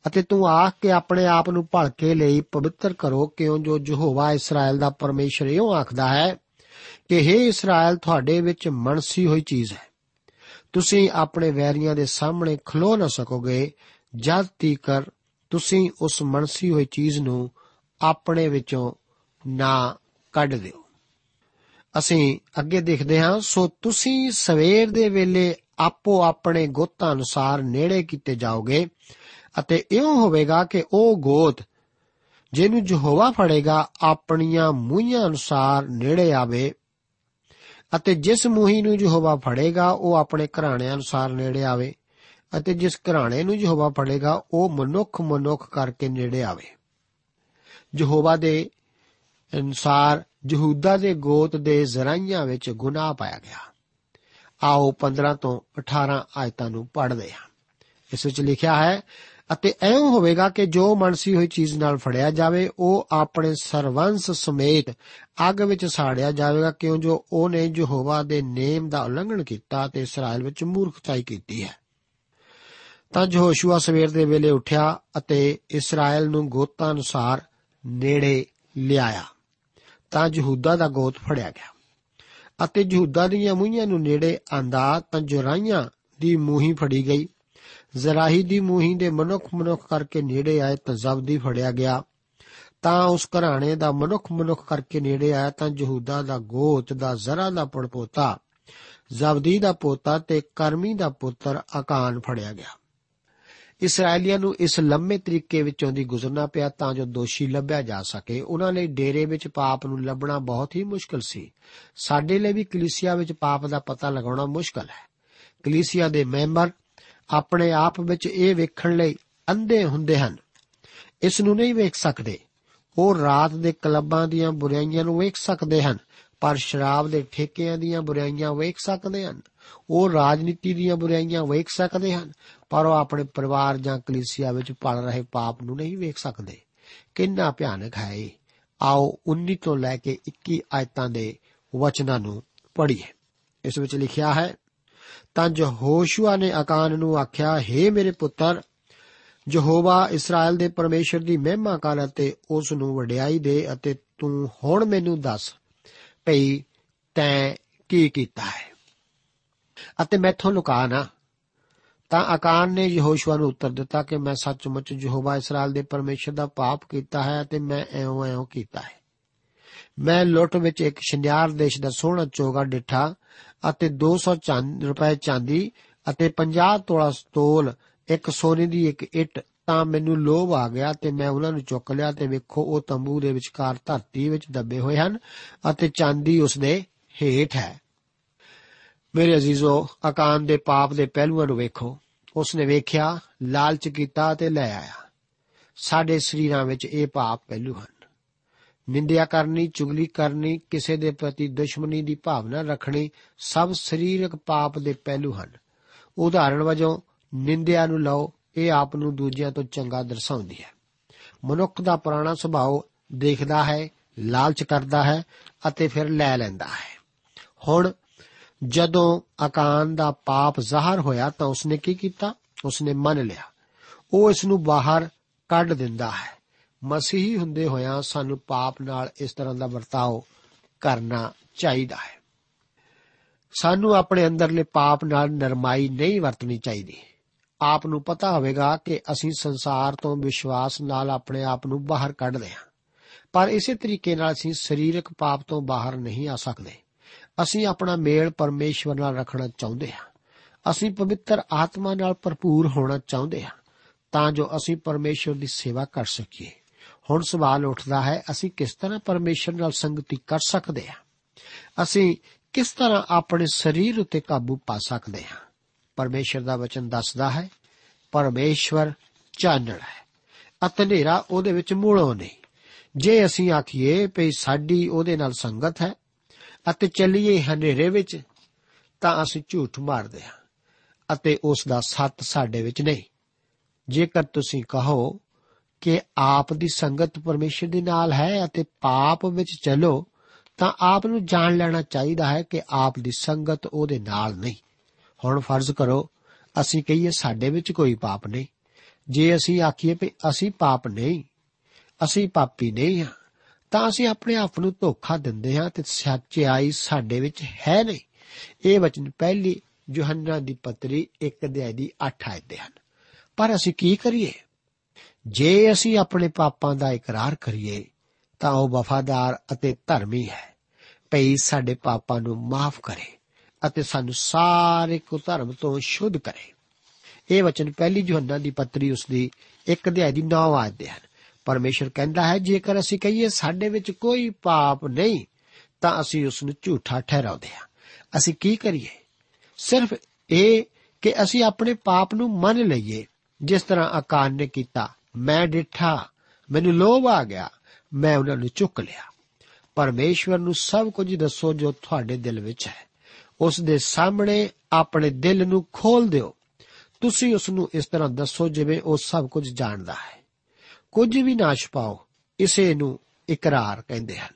ਅਤੇ ਤੂੰ ਆਖ ਕੇ ਆਪਣੇ ਆਪ ਨੂੰ ਭਲਕੇ ਲਈ ਪਵਿੱਤਰ ਕਰੋ, ਕਿਉਂ ਜੋ ਯਹੋਵਾ ਇਸਰਾਇਲ ਦਾ ਪਰਮੇਸ਼ਰ ਇਉਂ ਆਖਦਾ ਹੈ ਕਿ हे ਇਸਰਾਇਲ, ਤੁਹਾਡੇ ਵਿੱਚ ਮਨਸੀ ਹੋਈ ਚੀਜ਼ ਹੈ। ਤੁਸੀਂ ਆਪਣੇ ਵੈਰੀਆਂ ਦੇ ਸਾਹਮਣੇ ਖਲੋ ਨਾ ਸਕੋਗੇ। ਜਦ ਤੀਕਰ ਤੁਸੀਂ ਉਸ ਮਨਸੀ ਹੋਈ ਚੀਜ਼ ਨੂੰ ਆਪਣੇ ਵਿੱਚੋਂ ਨਾ ਕੱਢ ਦਿਓ। ਅਸੀਂ ਅੱਗੇ ਦੇਖਦੇ ਹਾਂ, ਸੋ ਤੁਸੀਂ ਸਵੇਰ ਦੇ ਵੇਲੇ ਆਪੋ ਆਪਣੇ ਗੋਤਾਂ ਅਨੁਸਾਰ ਨੇੜੇ ਕੀਤੇ ਜਾਓਗੇ ਅਤੇ ਇਉਂ ਹੋਵੇਗਾ ਕਿ ਉਹ ਗੋਤ ਜਿਹਨੂੰ ਯਹੋਵਾ ਫੜੇਗਾ ਆਪਣੀਆਂ ਮੂੰਹਾਂ ਅਨੁਸਾਰ ਨੇੜੇ ਆਵੇ ਅਤੇ ਜਿਸ ਮੂਹੀ ਨੂੰ ਯਹੋਵਾ ਫੜੇਗਾ ਉਹ ਆਪਣੇ ਘਰਾਣੇ ਅਨੁਸਾਰ ਨੇੜੇ ਆਵੇ ਅਤੇ ਜਿਸ ਘਰਾਣੇ ਨੂੰ ਯਹੋਵਾ ਫੜੇਗਾ ਉਹ ਮਨੁੱਖ ਮਨੁੱਖ ਕਰਕੇ ਨੇੜੇ ਆਵੇ। ਯਹੋਵਾ ਦੇ ਅਨੁਸਾਰ ਯਹੂਦਾ ਦੇ ਗੋਤ ਦੇ ਜ਼ਰਾਈਆਂ ਵਿੱਚ ਗੁਨਾਹ ਪਾਇਆ ਗਿਆ। ਆਓ 15 ਤੋਂ 18 ਆਇਤਾਂ ਨੂੰ ਪੜ੍ਹਦੇ ਹਾਂ। ਇਸ ਵਿੱਚ ਲਿਖਿਆ ਹੈ, ਅਤੇ ਐਉਂ ਹੋਵੇਗਾ ਕਿ ਜੋ ਮਨਸੀ ਹੋਈ ਚੀਜ਼ ਨਾਲ ਫੜਿਆ ਜਾਵੇ, ਉਹ ਆਪਣੇ ਸਰਵੰਸ ਸਮੇਤ ਅੱਗ ਵਿੱਚ ਸਾੜਿਆ ਜਾਵੇਗਾ, ਕਿਉਂ ਜੋ ਉਹਨੇ ਯਹੋਵਾ ਦੇ ਨੇਮ ਦਾ ਉਲੰਘਣ ਕੀਤਾ ਤੇ ਇਸਰਾਇਲ ਵਿੱਚ ਮੂਰਖਤਾਈ ਕੀਤੀ ਹੈ। ਤਾਂ ਯਹੋਸ਼ੂਆ ਸਵੇਰ ਦੇ ਵੇਲੇ ਉੱਠਿਆ ਅਤੇ ਇਸਰਾਇਲ ਨੂੰ ਗੋਤਾਂ ਅਨੁਸਾਰ ਨੇੜੇ ਲਿਆਇਆ। ਤਾਂ ਯਹੂਦਾ ਦਾ ਗੋਤ ਫੜਿਆ ਗਿਆ। ਅਤੇ ਯਹੂਦਾ ਦੀਆਂ ਮੂਹੀਆਂ ਨੂੰ ਨੇੜੇ ਆਂਦਾ ਤਾਂ ਜੁਰਾਈਆਂ ਦੀ ਮੂਹੀ ਫੜੀ ਗਈ। ਜ਼ਰਾਹੀ ਦੀ ਮੂਹੀ ਦੇ ਮਨੁੱਖ ਮਨੁੱਖ ਕਰਕੇ ਨੇੜੇ ਆਏ ਤਾਂ ਜ਼ਬਦੀ ਫੜਿਆ ਗਿਆ। ਤਾਂ ਉਸ ਘਰਾਣੇ ਦਾ ਮਨੁੱਖ ਮਨੁੱਖ ਕਰਕੇ ਨੇੜੇ ਆਇਆ ਤਾਂ ਯਹੂਦਾ ਦਾ ਗੋਤ ਦਾ ਜ਼ਰਾ ਦਾ ਪੜਪੋਤਾ, ਜ਼ਬਦੀ ਦਾ ਪੋਤਾ ਤੇ ਕਰਮੀ ਦਾ ਪੁੱਤਰ ਆਕਾਨ ਫੜਿਆ ਗਿਆ। ਇਸرائیਲੀਆਂ ਨੂੰ ਇਸ ਲੰਮੇ ਤਰੀਕੇ ਵਿੱਚੋਂ ਦੀ ਗੁਜ਼ਰਨਾ ਪਿਆ ਤਾਂ ਜੋ ਦੋਸ਼ੀ ਲੱਭਿਆ ਜਾ ਸਕੇ। ਉਹਨਾਂ ਲਈ ਡੇਰੇ ਵਿੱਚ ਪਾਪ ਨੂੰ ਲੱਭਣਾ ਬਹੁਤ ਹੀ ਮੁਸ਼ਕਲ ਸੀ। ਸਾਡੇ ਲਈ ਵੀ ਕਲੀਸਿਆ ਵਿੱਚ ਪਾਪ ਦਾ ਪਤਾ ਲਗਾਉਣਾ ਮੁਸ਼ਕਲ ਹੈ। ਕਲੀਸਿਆ ਦੇ ਮੈਂਬਰ ਆਪਣੇ ਆਪ ਵਿੱਚ ਇਹ ਵੇਖਣ ਲਈ ਅੰਧੇ ਹੁੰਦੇ ਹਨ। ਇਸ ਨੂੰ ਨਹੀਂ ਵੇਖ ਸਕਦੇ। ਉਹ ਰਾਤ ਦੇ ਕਲੱਬਾਂ ਦੀਆਂ ਬੁਰਾਈਆਂ ਨੂੰ ਵੇਖ ਸਕਦੇ ਹਨ, ਪਰ ਸ਼ਰਾਬ ਦੇ ਠੇਕਿਆਂ ਦੀਆਂ ਬੁਰਾਈਆਂ ਵੇਖ ਸਕਦੇ ਹਨ। ਉਹ ਰਾਜਨੀਤੀ ਦੀਆਂ ਬੁਰਾਈਆਂ ਵੇਖ ਸਕਦੇ ਹਨ, ਪਰ ਉਹ ਆਪਣੇ ਪਰਿਵਾਰ ਜਾਂ ਕਲੀਸਿਆ ਵਿੱਚ ਪੜ ਰਹੇ ਪਾਪ ਨੂੰ ਨਹੀਂ ਵੇਖ ਸਕਦੇ। ਕਿੰਨਾ ਭਿਆਨਕ ਹੈ ਇਹ। ਆਓ 19 ਤੋਂ ਲੈ ਕੇ 21 ਆਇਤਾਂ ਦੇ ਵਚਨਾਂ ਨੂੰ ਪੜ੍ਹੀਏ। ਇਸ ਵਿੱਚ ਲਿਖਿਆ ਹੈ, ਤਾਂ ਯਹੋਸ਼ੂਆ ਨੇ ਆਕਾਨ ਨੂੰ ਆਖਿਆ हे ਮੇਰੇ ਪੁੱਤਰ, ਯਹੋਵਾ ਇਸਰਾਇਲ ਦੇ ਪਰਮੇਸ਼ਰ ਦੀ ਮਹਿਮਾ ਕਰ ਅਤੇ ਉਸ ਨੂੰ ਵਡਿਆਈ ਦੇ ਅਤੇ ਤੂੰ ਹੁਣ ਮੈਨੂੰ ਦੱਸ ਭਈ ਤੈਂ ਕੀ ਕੀਤਾ ਹੈ? ਅਤੇ ਮੈਥੋਂ ਲੁਕਾ ਨਾ ਤਾਂ ਆਕਾਨ ਨੇ ਯਹੋਸ਼ੂਆ ਨੂੰ ਉੱਤਰ ਦਿੱਤਾ ਕਿ ਮੈਂ ਸੱਚਮੁੱਚ ਯਹੋਵਾ ਇਸਰਾਇਲ ਦੇ ਪਰਮੇਸ਼ਰ ਦਾ ਪਾਪ ਕੀਤਾ ਹੈ ਅਤੇ ਮੈਂ ਐਉਂ ਐਉਂ ਕੀਤਾ ਹੈ। ਮੈਂ ਲੁੱਟ ਵਿੱਚ ਇੱਕ ਸ਼ਿੰਗਾਰ ਦੇਸ਼ ਦਾ ਸੋਹਣਾ ਚੋਗਾ ਡਿੱਠਾ ਅਤੇ 200 ਚੰਦ ਰੁਪਏ ਚਾਂਦੀ ਅਤੇ 50 ਤੋਲਾ ਸਤੋਲ, ਇੱਕ ਸੋਨੇ ਦੀ ਇੱਕ ਇੱਟ, ਤਾਂ ਮੈਨੂੰ ਲੋਭ ਆ ਗਿਆ ਤੇ ਮੈਂ ਉਹਨਾਂ ਨੂੰ ਚੁੱਕ ਲਿਆ ਤੇ ਵੇਖੋ ਉਹ ਤੰਬੂ ਦੇ ਵਿਚਕਾਰ ਧਰਤੀ ਵਿੱਚ ਦੱਬੇ ਹੋਏ ਹਨ ਅਤੇ ਚਾਂਦੀ ਉਸ ਦੇ ਹੇਠ ਹੈ। ਮੇਰੇ ਅਜ਼ੀਜ਼ੋ ਆਕਾਨ ਦੇ ਪਾਪ ਦੇ ਪਹਿਲੂਆਂ ਨੂੰ ਵੇਖੋ। ਉਸਨੇ ਵੇਖਿਆ, ਲਾਲਚ ਕੀਤਾ ਤੇ ਲੈ ਆਇਆ। ਸਾਡੇ ਸਰੀਰਾਂ ਵਿੱਚ ਇਹ ਪਾਪ ਪਹਿਲੂ ਹਨ। ਨਿੰਦਿਆ ਕਰਨੀ, ਚੁਗਲੀ ਕਰਨੀ, ਕਿਸੇ ਦੇ ਪ੍ਰਤੀ ਦੁਸ਼ਮਣੀ ਦੀ ਭਾਵਨਾ ਰੱਖਣੀ ਸਭ ਸਰੀਰਕ ਪਾਪ ਦੇ ਪਹਿਲੂ ਹਨ। ਉਦਾਹਰਣ ਵਜੋਂ, ਨਿੰਦਿਆ ਨੂੰ ਲਓ, ਇਹ ਆਪ ਨੂੰ ਦੂਜਿਆਂ ਤੋਂ ਚੰਗਾ ਦਰਸਾਉਂਦੀ ਹੈ। ਮਨੁੱਖ ਦਾ ਪੁਰਾਣਾ ਸੁਭਾਅ ਦੇਖਦਾ ਹੈ, ਲਾਲਚ ਕਰਦਾ ਹੈ ਅਤੇ ਫਿਰ ਲੈ ਲੈਂਦਾ ਹੈ। ਹੁਣ ਜਦੋਂ ਆਕਾਨ ਦਾ ਪਾਪ ਜ਼ਾਹਰ ਹੋਇਆ ਤਾਂ ਉਸਨੇ ਕੀ ਕੀਤਾ? ਉਸਨੇ ਮੰਨ ਲਿਆ। ਉਹ ਇਸ ਨੂੰ ਬਾਹਰ ਕੱਢ ਦਿੰਦਾ ਹੈ। ਮਸੀਹੀ ਹੁੰਦੇ ਹੋਇਆਂ ਸਾਨੂੰ ਪਾਪ ਨਾਲ ਇਸ ਤਰ੍ਹਾਂ ਦਾ ਵਰਤਾਓ ਕਰਨਾ ਚਾਹੀਦਾ ਹੈ। ਸਾਨੂੰ ਆਪਣੇ ਅੰਦਰਲੇ ਪਾਪ ਨਾਲ ਨਰਮਾਈ ਨਹੀਂ ਵਰਤਣੀ ਚਾਹੀਦੀ। ਆਪ ਨੂੰ ਪਤਾ ਹੋਵੇਗਾ ਕਿ ਅਸੀਂ ਸੰਸਾਰ ਤੋਂ ਵਿਸ਼ਵਾਸ ਨਾਲ ਆਪਣੇ ਆਪ ਨੂੰ ਬਾਹਰ ਕੱਢਦੇ ਹਾਂ। ਪਰ ਇਸੇ ਤਰੀਕੇ ਨਾਲ ਅਸੀਂ ਸਰੀਰਕ ਪਾਪ ਤੋਂ ਬਾਹਰ ਨਹੀਂ ਆ ਸਕਦੇ। ਅਸੀਂ ਆਪਣਾ ਮੇਲ ਪਰਮੇਸ਼ਵਰ ਨਾਲ ਰੱਖਣਾ ਚਾਹੁੰਦੇ ਹਾਂ। ਅਸੀਂ ਪਵਿੱਤਰ ਆਤਮਾ ਨਾਲ ਭਰਪੂਰ ਹੋਣਾ ਚਾਹੁੰਦੇ ਹਾਂ, ਤਾਂ ਜੋ ਅਸੀਂ ਪਰਮੇਸ਼ਵਰ ਦੀ ਸੇਵਾ ਕਰ ਸਕੀਏ। ਹੁਣ ਸਵਾਲ ਉੱਠਦਾ ਹੈ, ਅਸੀਂ ਕਿਸ ਤਰ੍ਹਾਂ ਪਰਮੇਸ਼ਵਰ ਨਾਲ ਸੰਗਤੀ ਕਰ ਸਕਦੇ ਹਾਂ? ਅਸੀਂ ਕਿਸ ਤਰ੍ਹਾਂ ਆਪਣੇ ਸਰੀਰ ਉੱਤੇ ਕਾਬੂ ਪਾ ਸਕਦੇ ਹਾਂ? ਪਰਮੇਸ਼ਵਰ ਦਾ ਵਚਨ ਦੱਸਦਾ ਹੈ, ਪਰਮੇਸ਼ਵਰ ਚਾਨਣ ਹੈ ਅਤੇ ਹਨੇਰਾ ਉਹਦੇ ਵਿੱਚ ਮੂਲੋਂ ਨਹੀਂ। ਜੇ ਅਸੀਂ ਆਖੀਏ ਭਈ ਸਾਡੀ ਉਹਦੇ ਨਾਲ ਸੰਗਤ ਹੈ ਅਤੇ ਚੱਲੀਏ ਹਨੇਰੇ ਵਿੱਚ, ਤਾਂ ਅਸੀਂ ਝੂਠ ਮਾਰਦੇ ਹਾਂ ਅਤੇ ਉਸ ਦਾ ਸੱਤ ਸਾਡੇ ਵਿੱਚ ਨਹੀਂ। ਜੇਕਰ ਤੁਸੀਂ ਕਹੋ ਕਿ ਆਪ ਦੀ ਸੰਗਤ ਪਰਮੇਸ਼ਰ ਦੇ ਨਾਲ ਹੈ ਅਤੇ ਪਾਪ ਵਿੱਚ ਚੱਲੋ, ਤਾਂ ਆਪ ਨੂੰ ਜਾਣ ਲੈਣਾ ਚਾਹੀਦਾ ਹੈ ਕਿ ਆਪ ਦੀ ਸੰਗਤ ਉਹਦੇ ਨਾਲ ਨਹੀਂ। ਹੁਣ ਫਰਜ਼ ਕਰੋ, ਅਸੀਂ ਕਹੀਏ ਸਾਡੇ ਵਿੱਚ ਕੋਈ ਪਾਪ ਨਹੀਂ। ਜੇ ਅਸੀਂ ਆਖੀਏ ਕਿ ਅਸੀਂ ਪਾਪ ਨਹੀਂ, ਅਸੀਂ ਪਾਪੀ ਨਹੀਂ ਹਾਂ ਤਾਂ ਅਸੀਂ ਆਪਣੇ ਆਪ ਨੂੰ ਧੋਖਾ ਦਿੰਦੇ ਹਾਂ ਤੇ ਸੱਚਾਈ ਸਾਡੇ ਵਿੱਚ ਹੈ ਨਹੀਂ। ਇਹ ਵਚਨ ਪਹਿਲੀ ਯੋਹੰਨਾ ਦੀ ਪੱਤਰੀ 1 ਅਧਿਆਇ ਦੀ 8 ਆਇਤ ਦੇ ਹਨ। ਪਰ ਅਸੀਂ ਕੀ ਕਰੀਏ? ਜੇ ਅਸੀਂ ਆਪਣੇ ਪਾਪਾਂ ਦਾ ਇਕਰਾਰ ਕਰੀਏ, ਤਾਂ ਉਹ ਵਫਾਦਾਰ ਅਤੇ ਧਰਮੀ ਹੈ। ਭਈ ਸਾਡੇ ਪਾਪਾਂ ਨੂੰ ਮਾਫ ਕਰੇ ਅਤੇ ਸਾਨੂੰ ਸਾਰੇ ਕੁਧਰਮ ਤੋਂ ਸ਼ੁੱਧ ਕਰੇ। ਇਹ ਵਚਨ ਪਹਿਲੀ ਯੋਹੰਨਾ ਦੀ ਪੱਤਰੀ ਉਸ ਦੀ 1 ਅਧਿਆਇ ਦੀ 9 ਆਇਤ ਦੇ ਹਨ। ਪਰਮੇਸ਼ਰ ਕਹਿੰਦਾ ਹੈ, ਜੇਕਰ ਅਸੀਂ ਕਹੀਏ ਸਾਡੇ ਵਿੱਚ ਕੋਈ ਪਾਪ ਨਹੀਂ, ਤਾਂ ਅਸੀਂ ਉਸ ਨੂੰ ਝੂਠਾ ਠਹਿਰਾਉਂਦੇ ਹਾਂ। ਅਸੀਂ ਕੀ ਕਰੀਏ? ਸਿਰਫ ਇਹ ਕਿ ਅਸੀਂ ਆਪਣੇ ਪਾਪ ਨੂੰ ਮੰਨ ਲਈਏ। ਜਿਸ ਤਰ੍ਹਾਂ ਆਕਾਨ ਨੇ ਕੀਤਾ, ਮੈਂ ਡਿੱਠਾ, ਮੈਨੂੰ ਲੋਭ ਆ ਗਿਆ, ਮੈਂ ਉਹਨਾਂ ਨੂੰ ਚੁੱਕ ਲਿਆ। ਪਰਮੇਸ਼ਵਰ ਨੂੰ ਸਭ ਕੁਝ ਦੱਸੋ ਜੋ ਤੁਹਾਡੇ ਦਿਲ ਵਿੱਚ ਹੈ। ਉਸ ਦੇ ਸਾਹਮਣੇ ਆਪਣੇ ਦਿਲ ਨੂੰ ਖੋਲ ਦਿਓ। ਤੁਸੀਂ ਉਸ ਨੂੰ ਇਸ ਤਰ੍ਹਾਂ ਦੱਸੋ ਜਿਵੇਂ ਉਹ ਸਭ ਕੁਝ ਜਾਣਦਾ ਹੈ। ਕੁਝ ਵੀ ਨਾ ਛਪਾਓ ਇਸੇ ਨੂੰ ਇਕਰਾਰ ਕਹਿੰਦੇ ਹਨ।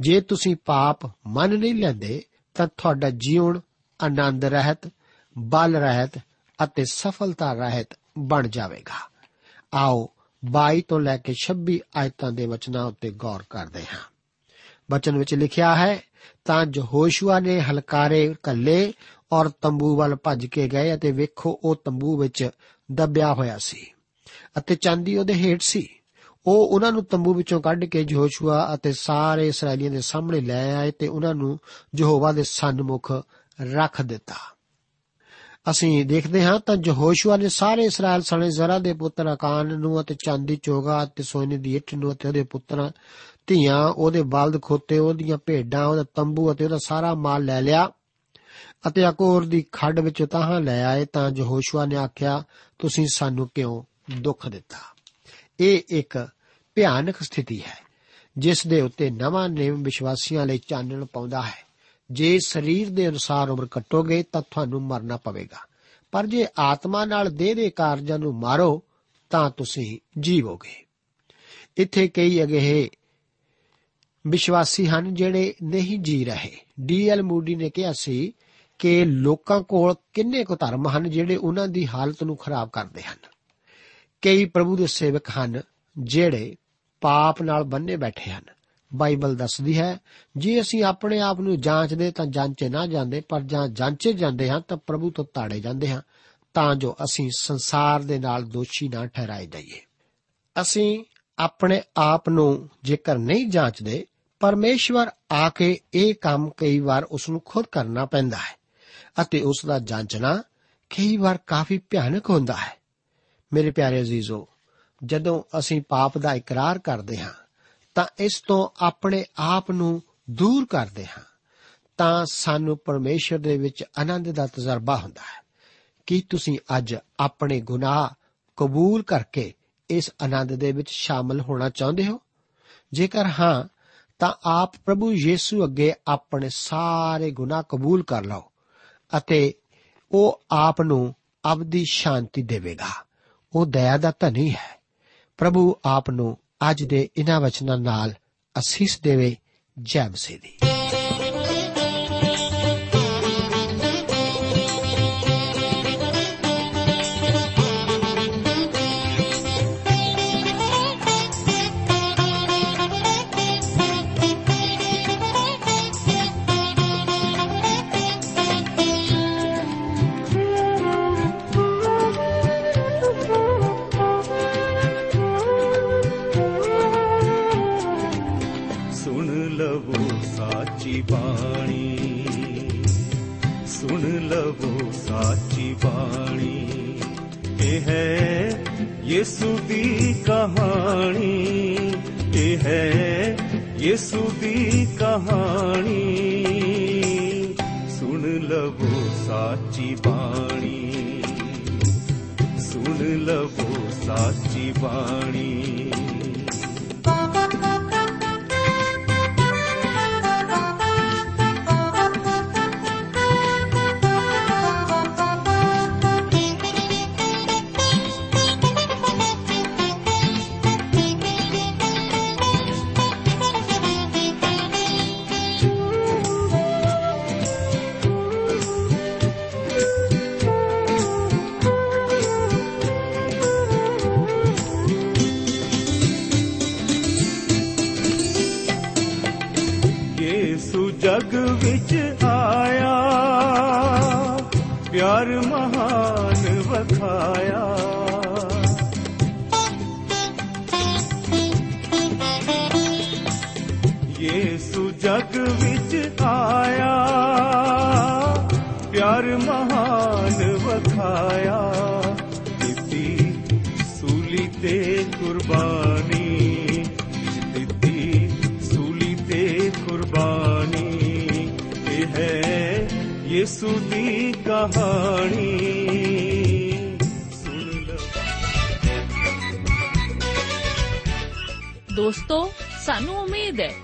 ਜੇ ਤੁਸੀਂ ਪਾਪ ਮੰਨ ਨਹੀਂ ਲੈਂਦੇ, ਤਾਂ ਤੁਹਾਡਾ ਜੀਵਨ ਆਨੰਦ ਰਹਿਤ, ਬਲ ਰਹਿਤ ਅਤੇ ਸਫਲਤਾ ਰਹਿਤ ਬਣ ਜਾਵੇਗਾ। ਆਓ 22 ਤੋਂ ਲੈ ਕੇ 26 ਆਇਤਾਂ ਦੇ ਵਚਨਾਂ ਉੱਤੇ ਗੌਰ ਕਰਦੇ ਹਾਂ। ਵਚਨ ਵਿੱਚ ਲਿਖਿਆ ਹੈ, ਤਾਂ ਯਹੋਸ਼ੂਆ ਨੇ ਹਲਕਾਰੇ ਕੱਲੇ ਔਰ ਤੰਬੂ ਵੱਲ ਭੱਜ ਕੇ ਗਏ ਅਤੇ ਵੇਖੋ ਉਹ ਤੰਬੂ ਵਿੱਚ ਦੱਬਿਆ ਹੋਇਆ ਸੀ। ਅਤੇ ਚਾਂਦੀ ਉਹਦੇ ਹੇਠ ਸੀ। ਉਹ ਉਹਨਾਂ ਨੂੰ ਤੰਬੂ ਵਿੱਚੋਂ ਕੱਢ ਕੇ ਯਹੋਸ਼ੂਆ ਅਤੇ ਸਾਰੇ ਇਸرائیਲੀਆਂ ਦੇ ਸਾਹਮਣੇ ਲੈ ਆਏ ਤੇ ਉਹਨਾਂ ਨੂੰ ਯਹੋਵਾ ਦੇ ਸਨਮੁਖ ਰੱਖ ਦਿੱਤਾ। ਅਸੀਂ ਦੇਖਦੇ ਹਾਂ ਤਾਂ ਯਹੋਸ਼ੂਆ ਨੇ ਸਾਰੇ ਇਸਰਾਇਲ ਸਣੇ ਜ਼ਰਾ ਦੇ ਪੁੱਤਰ ਅਕਾਨ ਨੂੰ ਅਤੇ ਚਾਂਦੀ ਚੋਗਾ ਅਤੇ ਸੋਨੇ ਦੀ ਇੱਟ ਨੂੰ ਅਤੇ ਉਹਦੇ ਪੁੱਤਰਾਂ, ਧੀਆਂ, ਉਹਦੇ ਬਲਦ ਖੋਤੇ, ਉਹਦੀਆਂ ਭੇਡਾਂ, ਉਹਦਾ ਤੰਬੂ ਅਤੇ ਉਹਦਾ ਸਾਰਾ ਮਾਲ ਲੈ ਲਿਆ ਅਤੇ ਅਕੋਰ ਦੀ ਖੱਡ ਵਿੱਚ ਤਾਹਾਂ ਲੈ ਆਏ ਤਾਂ ਯਹੋਸ਼ੂਆ ਨੇ ਆਖਿਆ, ਤੁਸੀਂ ਸਾਨੂੰ ਕਿਉਂ ਦੁੱਖ ਦਿੱਤਾ। ਇਹ ਇੱਕ ਭਿਆਨਕ ਸਥਿਤੀ ਹੈ, ਜਿਸ ਦੇ ਉੱਤੇ ਨਵਾਂ ਨੇਮ ਵਿਸ਼ਵਾਸੀਆਂ ਲਈ ਚਾਨਣ ਪਾਉਂਦਾ ਹੈ। ਜੇ ਸਰੀਰ ਦੇ ਅਨੁਸਾਰ ਉਮਰ ਕੱਟੋਗੇ ਤਾਂ ਤੁਹਾਨੂੰ ਮਰਨਾ ਪਵੇਗਾ। ਪਰ ਜੇ ਆਤਮਾ ਨਾਲ ਦੇਹ ਦੇ ਕਾਰਜਾਂ ਨੂੰ ਮਾਰੋ, ਤਾਂ ਤੁਸੀਂ ਜੀਵੋਗੇ। ਇੱਥੇ ਕਈ ਅਗੇਹੇ ਵਿਸ਼ਵਾਸੀ ਹਨ ਜਿਹੜੇ ਨਹੀਂ ਜੀ ਰਹੇ। ਡੀਐਲ ਮੂਡੀ ਨੇ ਕਿਹਾ ਸੀ ਕਿ ਲੋਕਾਂ ਕੋਲ ਕਿੰਨੇ ਕੁ ਧਰਮ ਹਨ ਜਿਹੜੇ ਉਹਨਾਂ ਦੀ ਹਾਲਤ ਨੂੰ ਖਰਾਬ ਕਰਦੇ ਹਨ। ਕਈ ਪ੍ਰਭੂ ਦੇ ਸੇਵਕ ਹਨ ਜਿਹੜੇ ਪਾਪ ਨਾਲ ਬੰਨੇ ਬੈਠੇ ਹਨ। ਬਾਈਬਲ ਦੱਸਦੀ ਹੈ, ਜੇ ਅਸੀਂ ਆਪਣੇ ਆਪ ਨੂੰ ਜਾਂਚਦੇ ਤਾਂ ਜਾਂਚੇ ਨਾ ਜਾਂਦੇ, ਪਰ ਜਾਂ ਜਾਂਚੇ ਜਾਂਦੇ ਹਾਂ ਤਾਂ ਪ੍ਰਭੂ ਤੋਂ ਤਾੜੇ ਜਾਂਦੇ ਹਾਂ। ਤਾਂ ਜੋ ਅਸੀਂ ਸੰਸਾਰ ਦੇ ਨਾਲ ਦੋਸ਼ੀ ਨਾ ਠਹਿਰਾਏ ਜਾਈਏ। ਅਸੀਂ ਆਪਣੇ ਆਪ ਨੂੰ ਜੇਕਰ ਨਹੀਂ ਜਾਂਚਦੇ, ਪਰਮੇਸ਼ਵਰ ਆ ਕੇ ਇਹ ਕੰਮ ਕਈ ਵਾਰ ਉਸ ਨੂੰ ਖੁਦ ਕਰਨਾ ਪੈਂਦਾ ਹੈ ਅਤੇ ਉਸ ਦਾ ਜਾਂਚਣਾ ਕਈ ਵਾਰ ਕਾਫੀ ਭਿਆਨਕ ਹੁੰਦਾ ਹੈ। ਮੇਰੇ ਪਿਆਰੇ ਅਜ਼ੀਜ਼ੋ, ਜਦੋਂ ਅਸੀਂ ਪਾਪ ਦਾ ਇਕਰਾਰ ਕਰਦੇ ਹਾਂ, ਤਾਂ ਇਸ ਤੋਂ ਆਪਣੇ ਆਪ ਨੂੰ ਦੂਰ ਕਰਦੇ ਹਾਂ, ਤਾਂ ਸਾਨੂੰ ਪਰਮੇਸ਼ਰ ਦੇ ਵਿੱਚ ਆਨੰਦ ਦਾ ਤਜਰਬਾ ਹੁੰਦਾ ਹੈ। ਕੀ ਤੁਸੀਂ ਅੱਜ ਆਪਣੇ ਗੁਨਾਹ ਕਬੂਲ ਕਰਕੇ ਇਸ ਆਨੰਦ ਦੇ ਵਿੱਚ ਸ਼ਾਮਲ ਹੋਣਾ ਚਾਹੁੰਦੇ ਹੋ? ਜੇਕਰ ਹਾਂ, ਤਾਂ ਆਪ ਪ੍ਰਭੂ ਯੀਸੂ ਅੱਗੇ ਆਪਣੇ ਸਾਰੇ ਗੁਨਾਹ ਕਬੂਲ ਕਰ ਲਓ ਅਤੇ ਉਹ ਆਪ ਨੂੰ ਅਬਦੀ ਸ਼ਾਂਤੀ ਦੇਵੇਗਾ। ਉਹ ਦਇਆ ਦਾ ਧਨੀ ਹੈ। ਪ੍ਰਭੂ ਆਪ ਨੂੰ ਅੱਜ ਦੇ ਇਹਨਾਂ ਵਚਨਾਂ ਨਾਲ ਅਸੀਸ ਦੇਵੇ ਜੈ ਮਸੀਹ ਦੀ। ਬਾਣੀ। ਇਹ ਹੈ ਯਿਸੂ ਦੀ ਕਹਾਣੀ। ਇਹ ਹੈ ਯਿਸੂ ਦੀ ਕਹਾਣੀ। ਸੁਣ ਲਵੋ ਸਾਚੀ ਬਾਣੀ। ਸੁਣ ਲਵੋ ਸਾਚੀ ਬਾਣੀ। ਜਗ ਵਿੱਚ ਆਇਆ ਪਿਆਰ ਮਹਾਨ ਵਖਾਇਆ ਦਿੱਤੀ ਸੂਲੀ ਤੇ ਕੁਰਬਾਨੀ ਦਿੱਤੀ ਸੂਲੀ ਤੇ ਕੁਰਬਾਨੀ ਇਹ ਹੈ ਯਿਸੂ ਦੀ ਕਹਾਣੀ ਸੁਣ ਲਓ ਦੋਸਤੋ ਸਾਨੂੰ ਉਮੀਦ ਹੈ ਕਿ